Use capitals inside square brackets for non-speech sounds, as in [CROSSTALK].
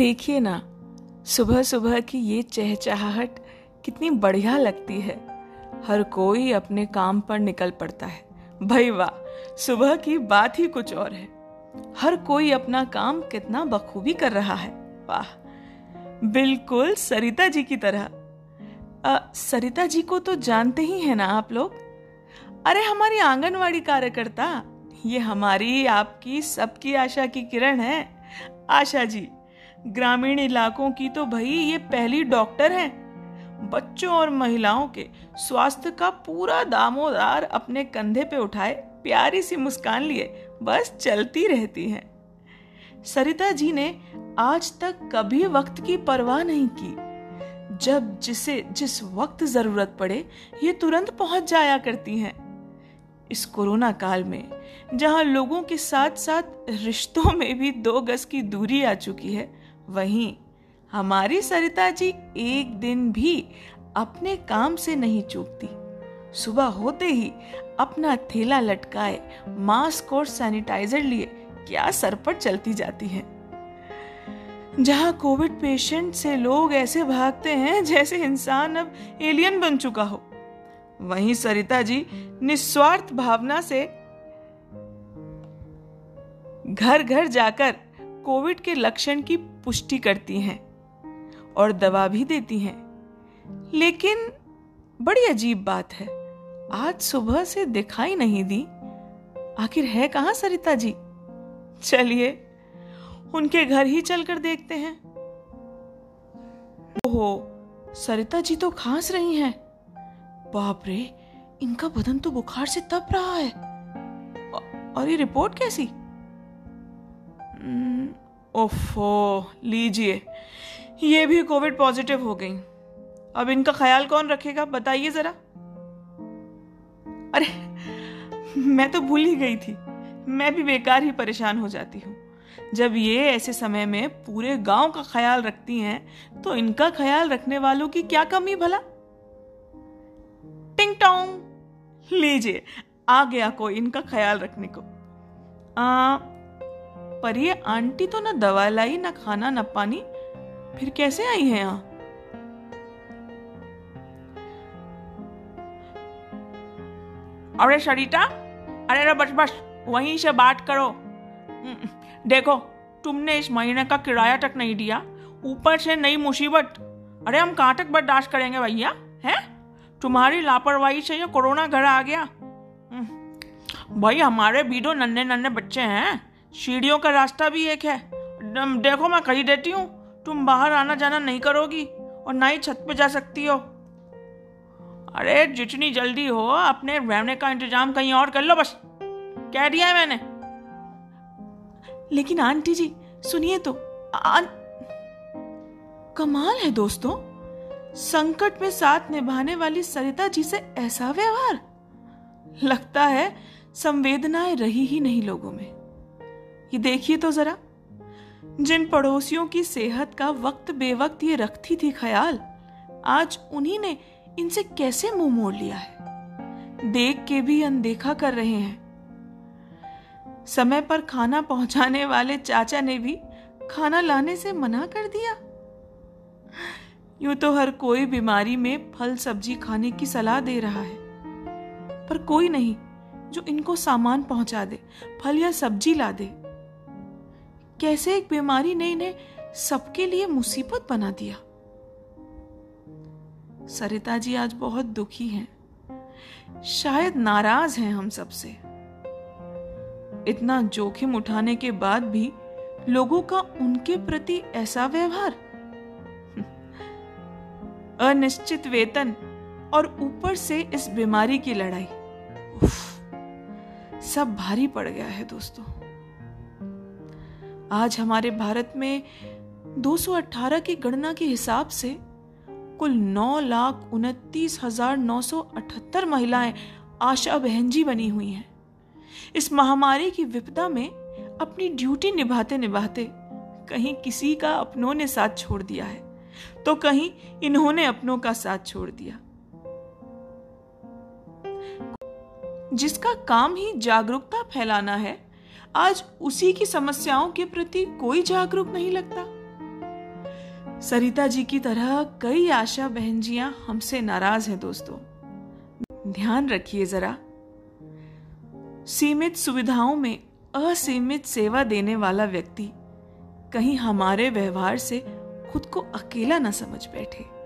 देखिए ना सुबह सुबह की ये चहचहाहट कितनी बढ़िया लगती है। हर कोई अपने काम पर निकल पड़ता है। भाई वाह सुबह की बात ही कुछ और है। हर कोई अपना काम कितना बखूबी कर रहा है। वाह बिल्कुल सरिता जी की तरह। आ, सरिता जी को तो जानते ही हैं ना आप लोग? अरे हमारी आंगनवाड़ी कार्यकर्ता ये हमारी आपकी सबकी आशा की किरण है। आशा जी ग्रामीण इलाकों की तो भाई ये पहली डॉक्टर हैं। बच्चों और महिलाओं के स्वास्थ्य का पूरा दामोदार अपने कंधे पे उठाए, प्यारी सी मुस्कान लिए, बस चलती रहती हैं। सरिता जी ने आज तक कभी वक्त की परवाह नहीं की। जब जिसे, जिस वक्त ज़रूरत पड़े, ये तुरंत पहुँच जाया करती हैं। इस कोरोना काल में, जहाँ लोगों के साथ साथ रिश्तों में भी दो गज की दूरी आ चुकी है वहीं हमारी सरिता जी एक दिन भी अपने काम से नहीं चूकती। सुबह होते ही अपना थैला लटकाए, मास्क और सैनिटाइजर लिए क्या सर पर चलती जाती है। जहाँ कोविड पेशेंट से लोग ऐसे भागते हैं जैसे इंसान अब एलियन बन चुका हो, वहीं सरिता जी निस्वार्थ भावना से घर घर जाकर कोविड के लक्षण की पुष्टि करती हैं और दवा भी देती हैं। लेकिन बड़ी अजीब बात है, आज सुबह से दिखाई नहीं दी। आखिर है कहाँ सरिता जी? चलिए, उनके घर ही चलकर देखते हैं। ओहो, सरिता जी तो खांस रही हैं। बाप रे, इनका बदन तो बुखार से तप रहा है। और ये रिपोर्ट कैसी? ओफो लीजिए। ये भी कोविड पॉजिटिव हो गई। अब इनका ख्याल कौन रखेगा बताइए जरा। अरे मैं तो भूल ही गई थी। मैं भी बेकार ही परेशान हो जाती हूँ। जब ये ऐसे समय में पूरे गाँव का ख्याल रखती हैं तो इनका ख्याल रखने वालों की क्या कमी भला? टिंग टोंग। लीजिए आ गया कोई इनका ख्याल रखने को। आ, पर ये आंटी तो ना दवा लाई ना खाना ना पानी। फिर कैसे आई है यहाँ? अरे सरिता अरे रे बस बस वहीं से बात करो। हम्म, देखो तुमने इस महीने का किराया तक नहीं दिया ऊपर से नई मुसीबत। अरे हम कहाँ तक बर्दाश्त करेंगे भैया हैं? तुम्हारी लापरवाही से ये कोरोना घर आ गया। हम्म, भाई हमारे दो नन्हे नन्हे बच्चे हैं। सीढ़ियों का रास्ता भी एक है। देखो मैं कही देती हूँ। तुम बाहर आना जाना नहीं करोगी और ना ही छत पे जा सकती हो। अरे, जितनी जल्दी हो, अपने रहने का इंतज़ाम कहीं और कर लो बस। कह दिया है मैंने। लेकिन आंटी जी, सुनिए तो आन... कमाल है दोस्तों। संकट में साथ निभाने वाली सरिता जी से ऐसा व्यवहार। लगता है संवेदनाएँ रही ही नहीं लोगों में। ये देखिए तो जरा। जिन पड़ोसियों की सेहत का वक्त बेवक्त ये रखती थी ख्याल, आज उन्हीं ने इनसे कैसे मुँह मोड़ लिया है? देख के भी अनदेखा कर रहे हैं। समय पर खाना पहुँचाने वाले चाचा ने भी खाना लाने से मना कर दिया। यूँ तो हर कोई बीमारी में फल सब्ज़ी खाने की सलाह दे रहा है। पर कोई नहीं जो इनको सामान पहुँचा दे, फल या सब्ज़ी ला दे। कैसे एक बीमारी ने इन्हें सबके लिए मुसीबत बना दिया? सरिता जी आज बहुत दुखी हैं। शायद नाराज़ हैं हम सबसे। इतना जोखिम उठाने के बाद भी लोगों का उनके प्रति ऐसा व्यवहार? [LAUGHS] अनिश्चित वेतन और ऊपर से इस बीमारी की लड़ाई। उफ, सब भारी पड़ गया है दोस्तों। आज हमारे भारत में 218 की गणना के हिसाब से कुल नौ लाख उनतीस हज़ार नौ सौ अठहत्तर महिलाएँ आशा बहन जी बनी हुई हैं। इस महामारी की विपदा में अपनी ड्यूटी निभाते निभाते कहीं किसी का अपनों ने साथ छोड़ दिया है तो कहीं इन्होंने अपनों का साथ छोड़ दिया। जिसका काम ही जागरूकता फैलाना है आज उसी की समस्याओं के प्रति कोई जागरूक नहीं लगता। सरिता जी की तरह कई आशा बहन जिया हमसे नाराज़ हैं दोस्तों। ध्यान रखिए जरा। सीमित सुविधाओं में असीमित सेवा देने वाला व्यक्ति कहीं हमारे व्यवहार से खुद को अकेला न समझ बैठे।